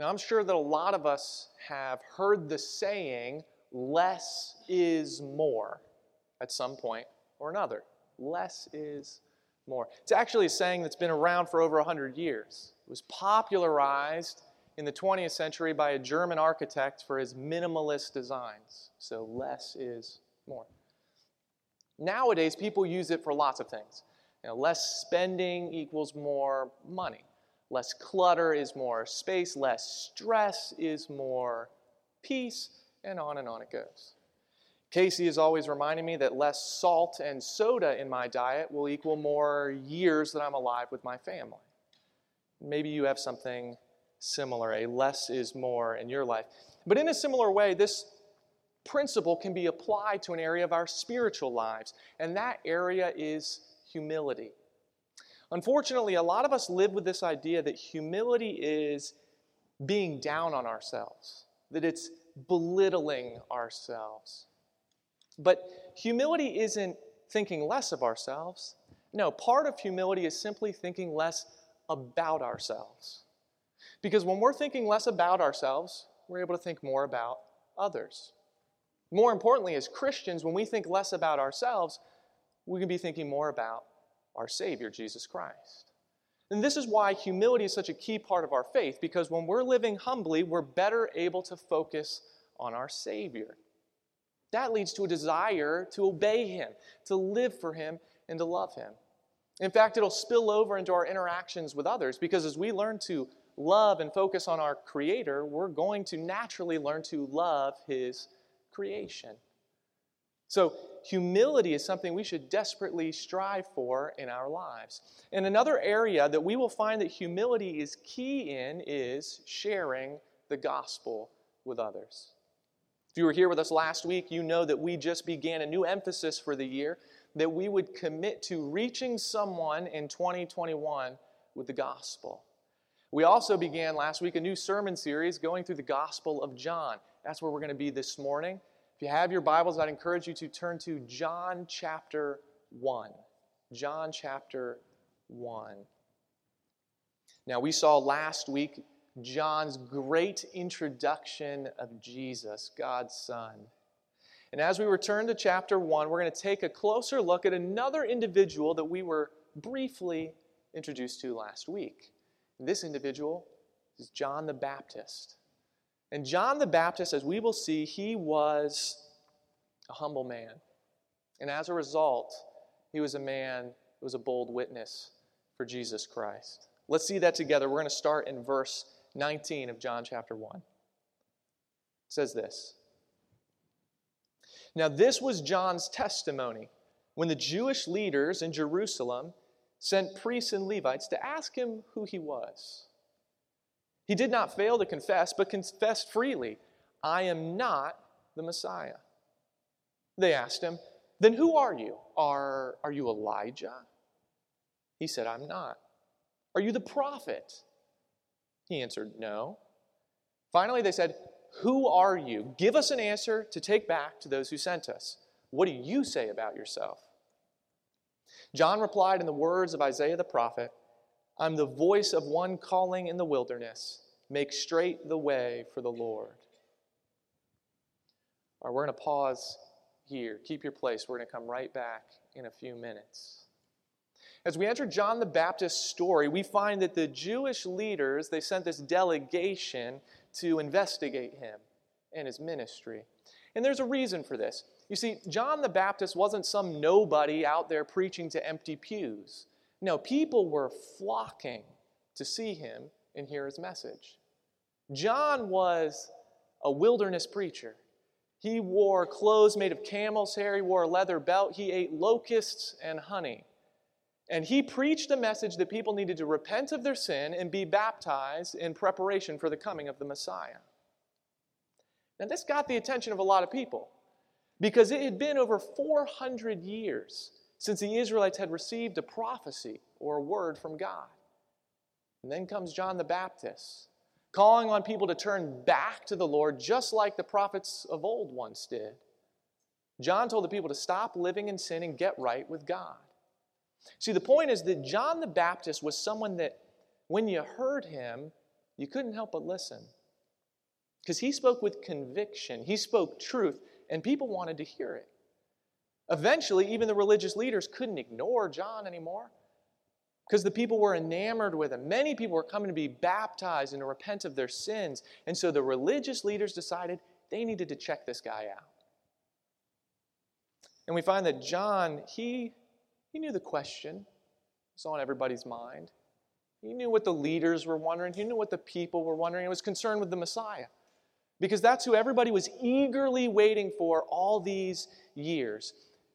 Now, I'm sure that a lot of us have heard the saying, less is more, at some point or another. Less is more. It's actually a saying that's been around for over 100 years. It was popularized in the 20th century by a German architect for his minimalist designs. So, less is more. Nowadays, people use it for lots of things. You know, less spending equals more money. Less clutter is more space. Less stress is more peace. And on and on it goes. Casey is always reminding me that less salt and soda in my diet will equal more years that I'm alive with my family. Maybe you have something similar, a less is more in your life. But in a similar way, this principle can be applied to an area of our spiritual lives, and that area is humility. Unfortunately, a lot of us live with this idea that humility is being down on ourselves, that it's belittling ourselves. But humility isn't thinking less of ourselves. No, part of humility is simply thinking less about ourselves. Because when we're thinking less about ourselves, we're able to think more about others. More importantly, as Christians, when we think less about ourselves, we can be thinking more about our Savior, Jesus Christ. And this is why humility is such a key part of our faith, because when we're living humbly, we're better able to focus on our Savior. That leads to a desire to obey Him, to live for Him, and to love Him. In fact, it'll spill over into our interactions with others because as we learn to love and focus on our Creator, we're going to naturally learn to love His creation. So, humility is something we should desperately strive for in our lives. And another area that we will find that humility is key in is sharing the gospel with others. If you were here with us last week, you know that we just began a new emphasis for the year that we would commit to reaching someone in 2021 with the gospel. We also began last week a new sermon series going through the Gospel of John. That's where we're going to be this morning. If you have your Bibles, I'd encourage you to turn to John chapter 1. John chapter 1. Now, we saw last week John's great introduction of Jesus, God's Son. And as we return to chapter 1, we're going to take a closer look at another individual that we were briefly introduced to last week. This individual is John the Baptist. And John the Baptist, as we will see, he was a humble man. And as a result, he was a man who was a bold witness for Jesus Christ. Let's see that together. We're going to start in verse 19 of John chapter 1. It says this Now, this was John's testimony when the Jewish leaders in Jerusalem sent priests and Levites to ask him who he was. He did not fail to confess, but confessed freely, I am not the Messiah. They asked him, Then who are you? Are, are you Elijah? He said, I'm not. Are you the prophet? He answered, No. Finally, they said, Who are you? Give us an answer to take back to those who sent us. What do you say about yourself? John replied in the words of Isaiah the prophet I'm the voice of one calling in the wilderness, make straight the way for the Lord. All right, we're going to pause here. Keep your place. We're going to come right back in a few minutes. As we enter John the Baptist's story, we find that the Jewish leaders, they sent this delegation to investigate him and his ministry. And there's a reason for this. You see, John the Baptist wasn't some nobody out there preaching to empty pews. No, people were flocking to see him and hear his message. John was a wilderness preacher. He wore clothes made of camel's hair, he wore a leather belt, he ate locusts and honey. And he preached a message that people needed to repent of their sin and be baptized in preparation for the coming of the Messiah. Now, this got the attention of a lot of people because it had been over 400 years since the Israelites had received a prophecy or a word from God. And then comes John the Baptist, calling on people to turn back to the Lord just like the prophets of old once did. John told the people to stop living in sin and get right with God. See, the point is that John the Baptist was someone that, when you heard him, you couldn't help but listen. Because he spoke with conviction, he spoke truth, and people wanted to hear it. Eventually, even the religious leaders couldn't ignore John anymore because the people were enamored with him. Many people were coming to be baptized and to repent of their sins. And so the religious leaders decided they needed to check this guy out. And we find that John, he, he knew the question was on everybody's mind. He knew what the leaders were wondering. He knew what the people were wondering. He was concerned with the Messiah because that's who everybody was eagerly waiting for all these years.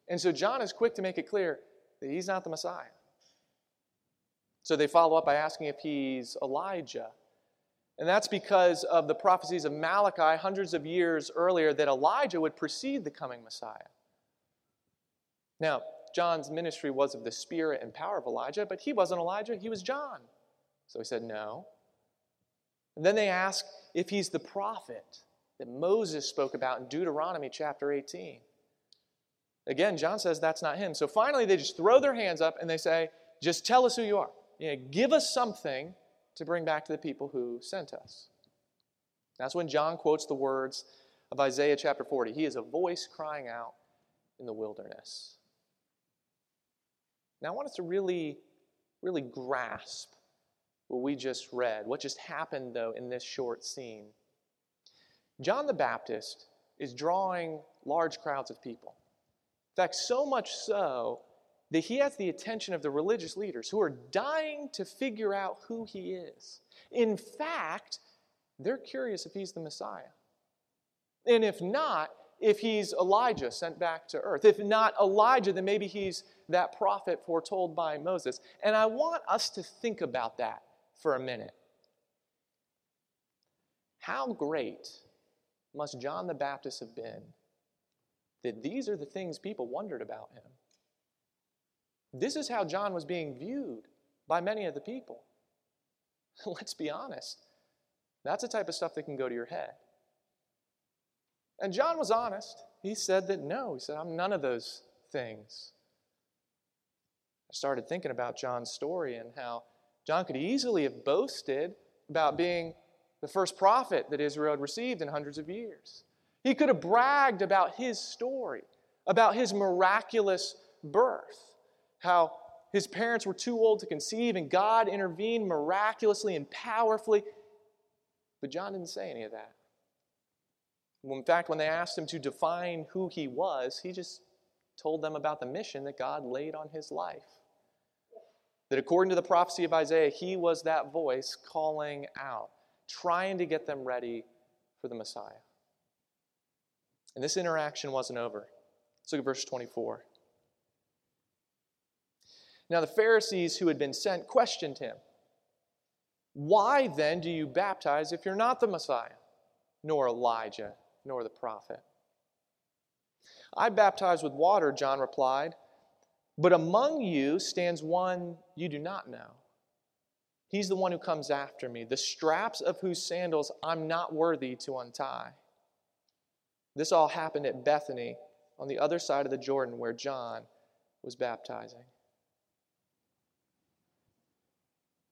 And so John is quick to make it clear that he's not the Messiah. So they follow up by asking if he's Elijah. And that's because of the prophecies of Malachi hundreds of years earlier that Elijah would precede the coming Messiah. Now, John's ministry was of the spirit and power of Elijah, but he wasn't Elijah, he was John. So he said, No. And then they ask if he's the prophet that Moses spoke about in Deuteronomy chapter 18. Again, John says that's not him. So finally, they just throw their hands up and they say, Just tell us who you are. You know, give us something to bring back to the people who sent us. That's when John quotes the words of Isaiah chapter 40. He is a voice crying out in the wilderness. Now, I want us to really, really grasp what we just read, what just happened, though, in this short scene. John the Baptist is drawing large crowds of people. In fact, so much so that he has the attention of the religious leaders who are dying to figure out who he is. In fact, they're curious if he's the Messiah. And if not, if he's Elijah sent back to earth. If not Elijah, then maybe he's that prophet foretold by Moses. And I want us to think about that for a minute. How great must John the Baptist have been that these are the things people wondered about him? This is how John was being viewed by many of the people. Let's be honest. That's the type of stuff that can go to your head. And John was honest. He said that no, he said, I'm none of those things. I started thinking about John's story and how John could easily have boasted about being the first prophet that Israel had received in hundreds of years. He could have bragged about his story, about his miraculous birth how his parents were too old to conceive and God intervened miraculously and powerfully. But John didn't say any of that. In fact, when they asked him to define who he was, he just told them about the mission that God laid on his life. That according to the prophecy of Isaiah, he was that voice calling out, trying to get them ready for the Messiah. And this interaction wasn't over. Let's look at verse 24. Now, the Pharisees who had been sent questioned him Why then do you baptize if you're not the Messiah, nor Elijah, nor the prophet? I baptize with water, John replied, but among you stands one you do not know. He's the one who comes after me, the straps of whose sandals I'm not worthy to untie. This all happened at Bethany on the other side of the Jordan where John was baptizing.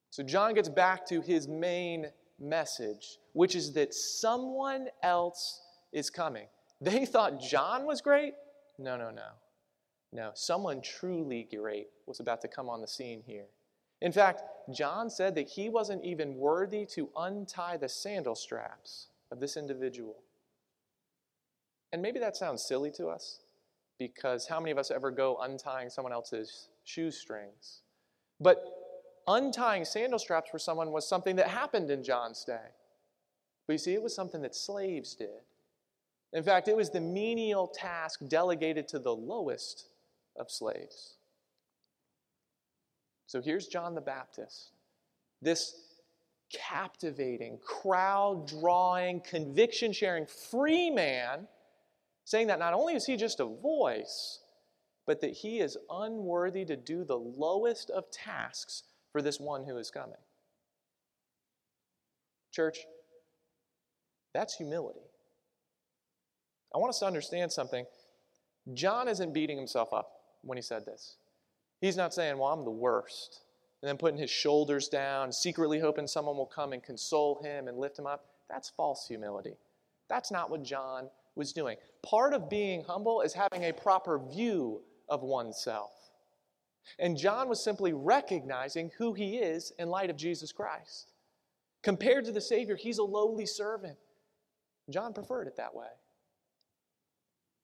So John gets back to his main message, which is that someone else is coming. They thought John was great? No, no, no. No, someone truly great was about to come on the scene here. In fact, John said that he wasn't even worthy to untie the sandal straps of this individual. And maybe that sounds silly to us because how many of us ever go untying someone else's shoestrings? But untying sandal straps for someone was something that happened in John's day. But you see, it was something that slaves did. In fact, it was the menial task delegated to the lowest of slaves. So here's John the Baptist, this captivating, crowd drawing, conviction sharing, free man, saying that not only is he just a voice, but that he is unworthy to do the lowest of tasks for this one who is coming. Church, that's humility. I want us to understand something. John isn't beating himself up when he said this. He's not saying, Well, I'm the worst. and then putting his shoulders down, secretly hoping someone will come and console him and lift him up. That's false humility. That's not what John was doing. Part of being humble is having a proper view of oneself. And John was simply recognizing who he is in light of Jesus Christ. Compared to the Savior, he's a lowly servant. John preferred it that way.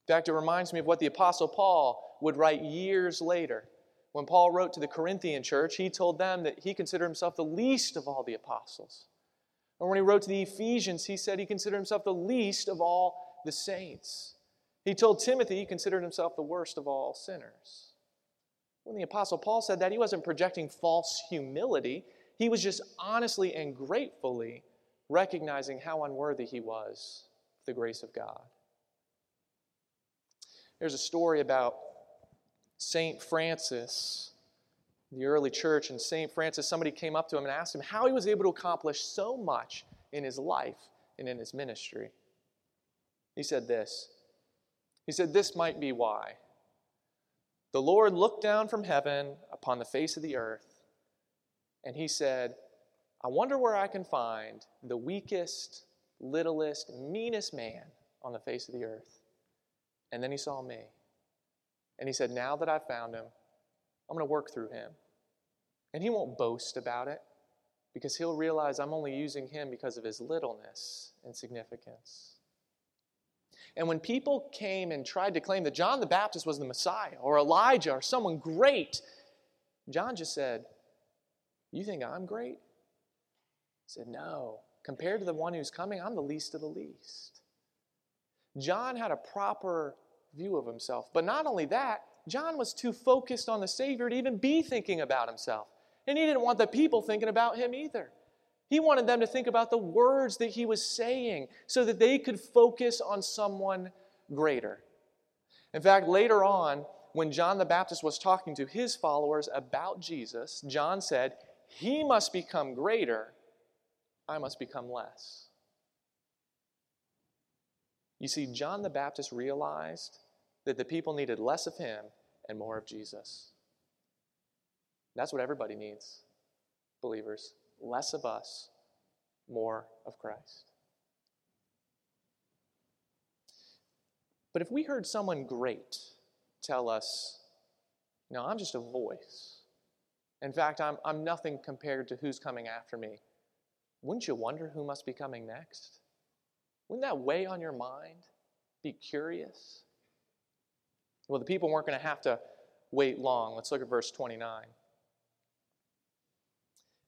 In fact, it reminds me of what the Apostle Paul would write years later when Paul wrote to the Corinthian church, he told them that he considered himself the least of all the apostles. And when he wrote to the Ephesians, he said he considered himself the least of all the saints. He told Timothy he considered himself the worst of all sinners. When the Apostle Paul said that, he wasn't projecting false humility. He was just honestly and gratefully recognizing how unworthy he was of the grace of God. There's a story about St. Francis, the early church, and St. Francis, somebody came up to him and asked him how he was able to accomplish so much in his life and in his ministry. He said this He said, This might be why. The Lord looked down from heaven upon the face of the earth, and he said, I wonder where I can find the weakest, littlest, meanest man on the face of the earth. And then he saw me. And he said, Now that I've found him, I'm going to work through him. And he won't boast about it because he'll realize I'm only using him because of his littleness and significance. And when people came and tried to claim that John the Baptist was the Messiah or Elijah or someone great, John just said, You think I'm great? He said, No. Compared to the one who's coming, I'm the least of the least. John had a proper view of himself. But not only that, John was too focused on the Savior to even be thinking about himself. And he didn't want the people thinking about him either. He wanted them to think about the words that he was saying so that they could focus on someone greater. In fact, later on, when John the Baptist was talking to his followers about Jesus, John said, He must become greater, I must become less. You see, John the Baptist realized that the people needed less of him and more of Jesus. That's what everybody needs, believers. Less of us, more of Christ. But if we heard someone great tell us, no, I'm just a voice. In fact, I'm, I'm nothing compared to who's coming after me. Wouldn't you wonder who must be coming next? Wouldn't that weigh on your mind? Be curious? Well, the people weren't going to have to wait long. Let's look at verse 29.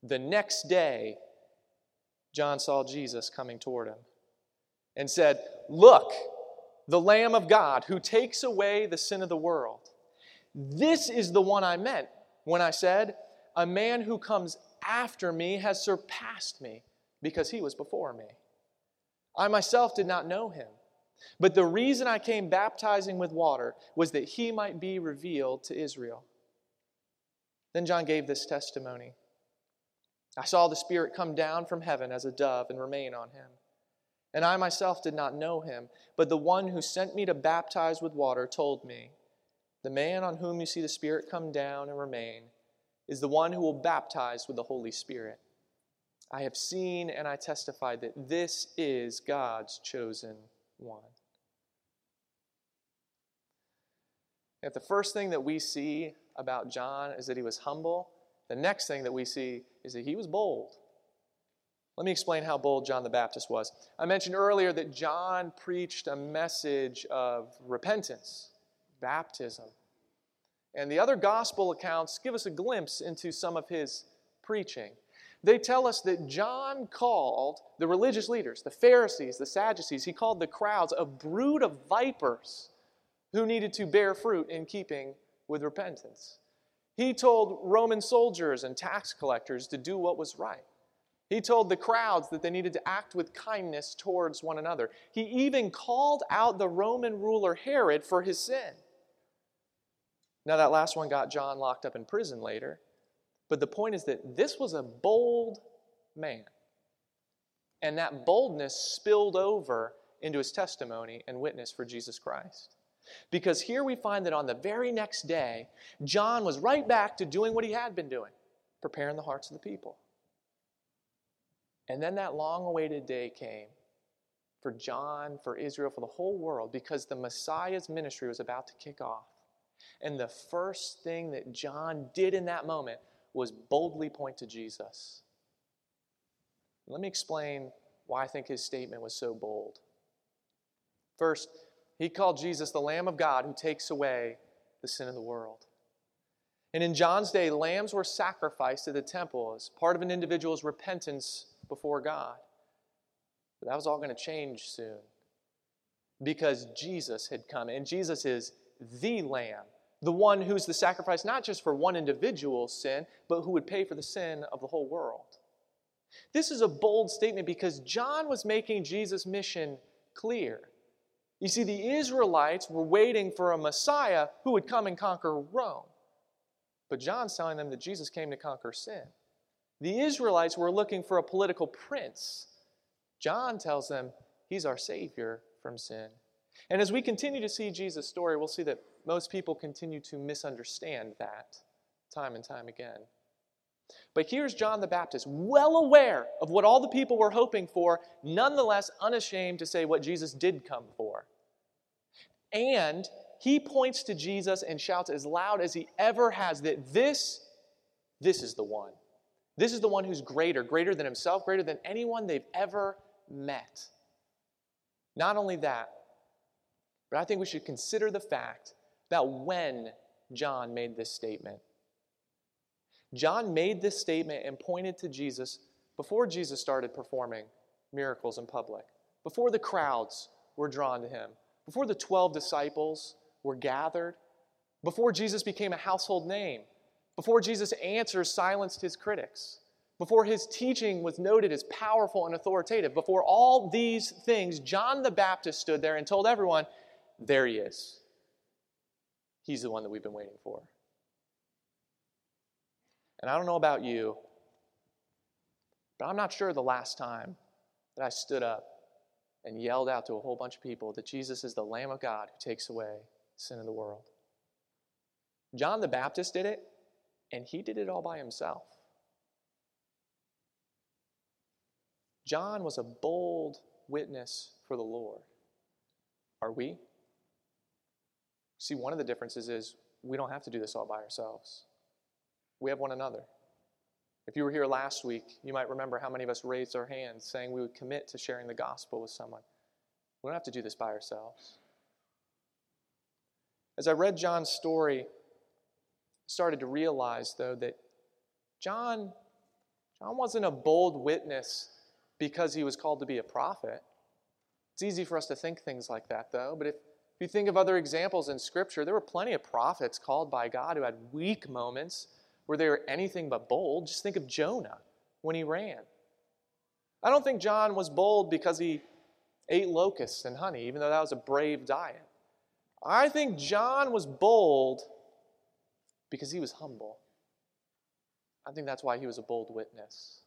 The next day, John saw Jesus coming toward him and said, Look, the Lamb of God who takes away the sin of the world. This is the one I meant when I said, A man who comes after me has surpassed me because he was before me. I myself did not know him. But the reason I came baptizing with water was that he might be revealed to Israel. Then John gave this testimony I saw the Spirit come down from heaven as a dove and remain on him. And I myself did not know him, but the one who sent me to baptize with water told me, The man on whom you see the Spirit come down and remain is the one who will baptize with the Holy Spirit. I have seen and I testify that this is God's chosen one. If the first thing that we see about John is that he was humble, the next thing that we see is that he was bold. Let me explain how bold John the Baptist was. I mentioned earlier that John preached a message of repentance, baptism. And the other gospel accounts give us a glimpse into some of his preaching. They tell us that John called the religious leaders, the Pharisees, the Sadducees, he called the crowds a brood of vipers who needed to bear fruit in keeping with repentance. He told Roman soldiers and tax collectors to do what was right. He told the crowds that they needed to act with kindness towards one another. He even called out the Roman ruler Herod for his sin. Now, that last one got John locked up in prison later. But the point is that this was a bold man. And that boldness spilled over into his testimony and witness for Jesus Christ. Because here we find that on the very next day, John was right back to doing what he had been doing. preparing the hearts of the people. And then that long awaited day came for John, for Israel, for the whole world, because the Messiah's ministry was about to kick off. And the first thing that John did in that moment was boldly point to Jesus. Let me explain why I think his statement was so bold. First, he called Jesus the Lamb of God who takes away the sin of the world. And in John's day, lambs were sacrificed at the temple as part of an individual's repentance before God. But that was all going to change soon because Jesus had come. And Jesus is the Lamb, the one who's the sacrifice not just for one individual's sin, but who would pay for the sin of the whole world. This is a bold statement because John was making Jesus' mission clear. You see, the Israelites were waiting for a Messiah who would come and conquer Rome. But John's telling them that Jesus came to conquer sin. The Israelites were looking for a political prince. John tells them he's our Savior from sin. And as we continue to see Jesus' story, we'll see that most people continue to misunderstand that time and time again. But here's John the Baptist, well aware of what all the people were hoping for, nonetheless unashamed to say what Jesus did come for. And he points to Jesus and shouts as loud as he ever has that this, this is the one. This is the one who's greater, greater than himself, greater than anyone they've ever met. Not only that, but I think we should consider the fact that when John made this statement, John made this statement and pointed to Jesus before Jesus started performing miracles in public, before the crowds were drawn to him, before the 12 disciples were gathered, before Jesus became a household name, before Jesus' answers silenced his critics, before his teaching was noted as powerful and authoritative, before all these things, John the Baptist stood there and told everyone, There he is. He's the one that we've been waiting for. And I don't know about you, but I'm not sure the last time that I stood up and yelled out to a whole bunch of people that Jesus is the Lamb of God who takes away sin of the world. John the Baptist did it, and he did it all by himself. John was a bold witness for the Lord. Are we? See, one of the differences is we don't have to do this all by ourselves. We have one another. If you were here last week, you might remember how many of us raised our hands saying we would commit to sharing the gospel with someone. We don't have to do this by ourselves. As I read John's story, I started to realize, though, that John, John wasn't a bold witness because he was called to be a prophet. It's easy for us to think things like that, though. But if, if you think of other examples in Scripture, there were plenty of prophets called by God who had weak moments where they were anything but bold. Just think of Jonah when he ran. I don't think John was bold because he ate locusts and honey, even though that was a brave diet. I think John was bold because he was humble. I think that's why he was a bold witness.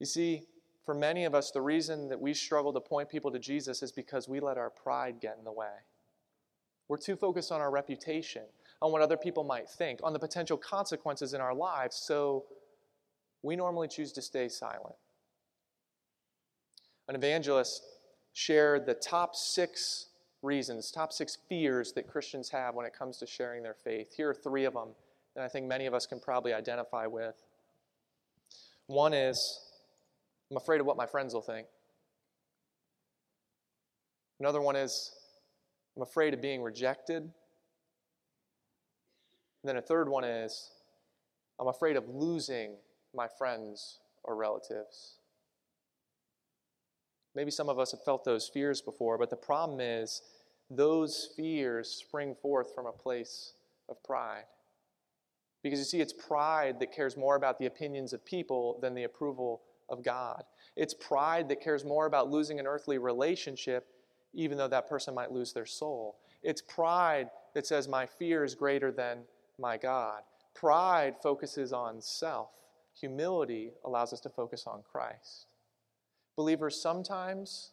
You see, for many of us, the reason that we struggle to point people to Jesus is because we let our pride get in the way. We're too focused on our reputation, on what other people might think, on the potential consequences in our lives, so we normally choose to stay silent. An evangelist shared the top six reasons, top six fears that Christians have when it comes to sharing their faith. Here are three of them that I think many of us can probably identify with. One is, I'm afraid of what my friends will think. Another one is, I'm afraid of being rejected. And then a third one is, I'm afraid of losing my friends or relatives. Maybe some of us have felt those fears before, but the problem is those fears spring forth from a place of pride. Because you see, it's pride that cares more about the opinions of people than the approval of God. It's pride that cares more about losing an earthly relationship, even though that person might lose their soul. It's pride that says, My fear is greater than my God. Pride focuses on self, humility allows us to focus on Christ. Believers, sometimes,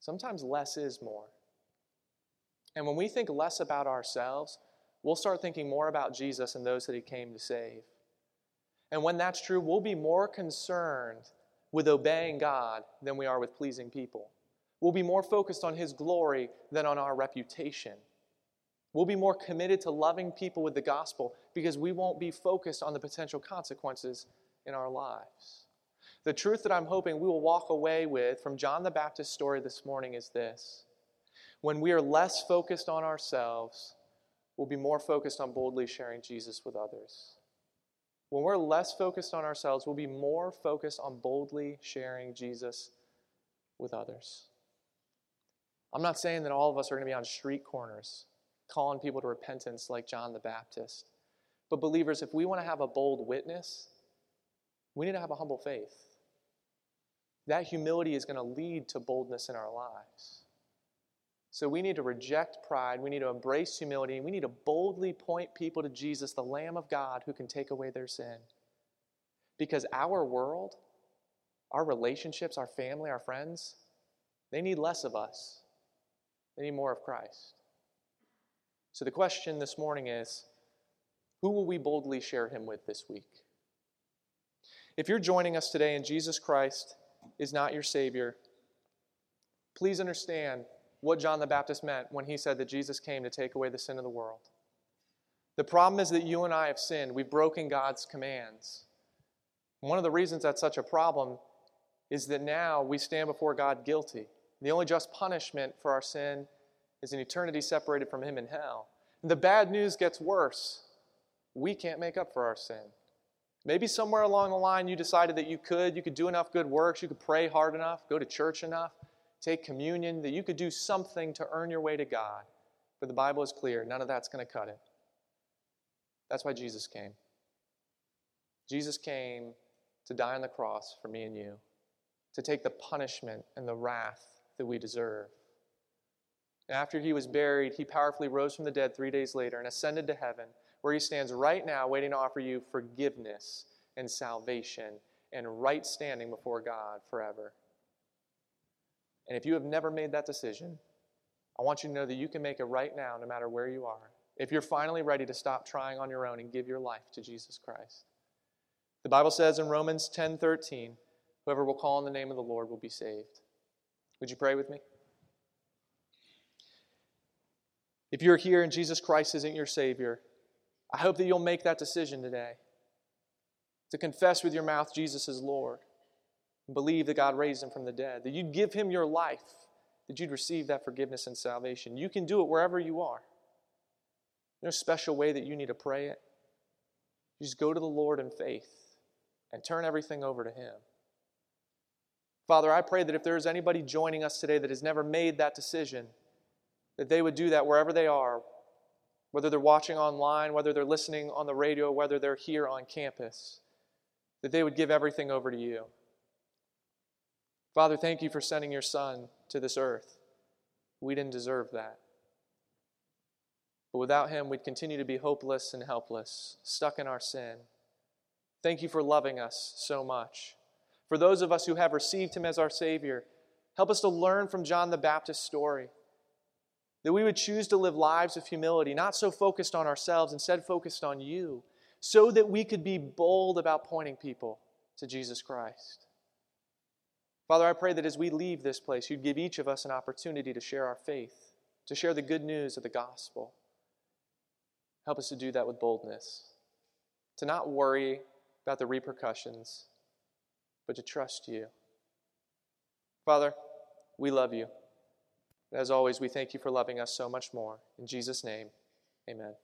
sometimes less is more. And when we think less about ourselves, we'll start thinking more about Jesus and those that he came to save. And when that's true, we'll be more concerned with obeying God than we are with pleasing people. We'll be more focused on His glory than on our reputation. We'll be more committed to loving people with the gospel because we won't be focused on the potential consequences in our lives. The truth that I'm hoping we will walk away with from John the Baptist's story this morning is this when we are less focused on ourselves, we'll be more focused on boldly sharing Jesus with others. When we're less focused on ourselves, we'll be more focused on boldly sharing Jesus with others. I'm not saying that all of us are going to be on street corners calling people to repentance like John the Baptist. But, believers, if we want to have a bold witness, we need to have a humble faith. That humility is going to lead to boldness in our lives. So we need to reject pride. We need to embrace humility. We need to boldly point people to Jesus, the Lamb of God, who can take away their sin. Because our world, our relationships, our family, our friends, they need less of us. They need more of Christ. So the question this morning is who will we boldly share him with this week? If you're joining us today and Jesus Christ is not your Savior, please understand what John the Baptist meant when he said that Jesus came to take away the sin of the world. The problem is that you and I have sinned. We've broken God's commands. One of the reasons that's such a problem is that now we stand before God guilty. The only just punishment for our sin is an eternity separated from Him in hell. And the bad news gets worse. We can't make up for our sin. Maybe somewhere along the line you decided that you could, you could do enough good works, you could pray hard enough, go to church enough, take communion, that you could do something to earn your way to God. But the Bible is clear none of that's going to cut it. That's why Jesus came. Jesus came to die on the cross for me and you, to take the punishment and the wrath that we deserve. After he was buried, he powerfully rose from the dead three days later and ascended to heaven, where he stands right now waiting to offer you forgiveness and salvation and right standing before God forever. And if you have never made that decision, I want you to know that you can make it right now, no matter where you are. If you're finally ready to stop trying on your own and give your life to Jesus Christ. The Bible says in Romans 10 13, whoever will call on the name of the Lord will be saved. Would you pray with me? If you're here and Jesus Christ isn't your Savior, I hope that you'll make that decision today to confess with your mouth Jesus is Lord and believe that God raised him from the dead, that you'd give him your life, that you'd receive that forgiveness and salvation. You can do it wherever you are. No special way that you need to pray it. You just go to the Lord in faith and turn everything over to Him. Father, I pray that if there is anybody joining us today that has never made that decision, that they would do that wherever they are, whether they're watching online, whether they're listening on the radio, whether they're here on campus, that they would give everything over to you. Father, thank you for sending your Son to this earth. We didn't deserve that. But without him, we'd continue to be hopeless and helpless, stuck in our sin. Thank you for loving us so much. For those of us who have received him as our Savior, help us to learn from John the Baptist's story that we would choose to live lives of humility, not so focused on ourselves, instead focused on you, so that we could be bold about pointing people to Jesus Christ. Father, I pray that as we leave this place, you'd give each of us an opportunity to share our faith, to share the good news of the gospel. Help us to do that with boldness, to not worry about the repercussions, but to trust you. Father, we love you. As always, we thank you for loving us so much more. In Jesus' name, amen.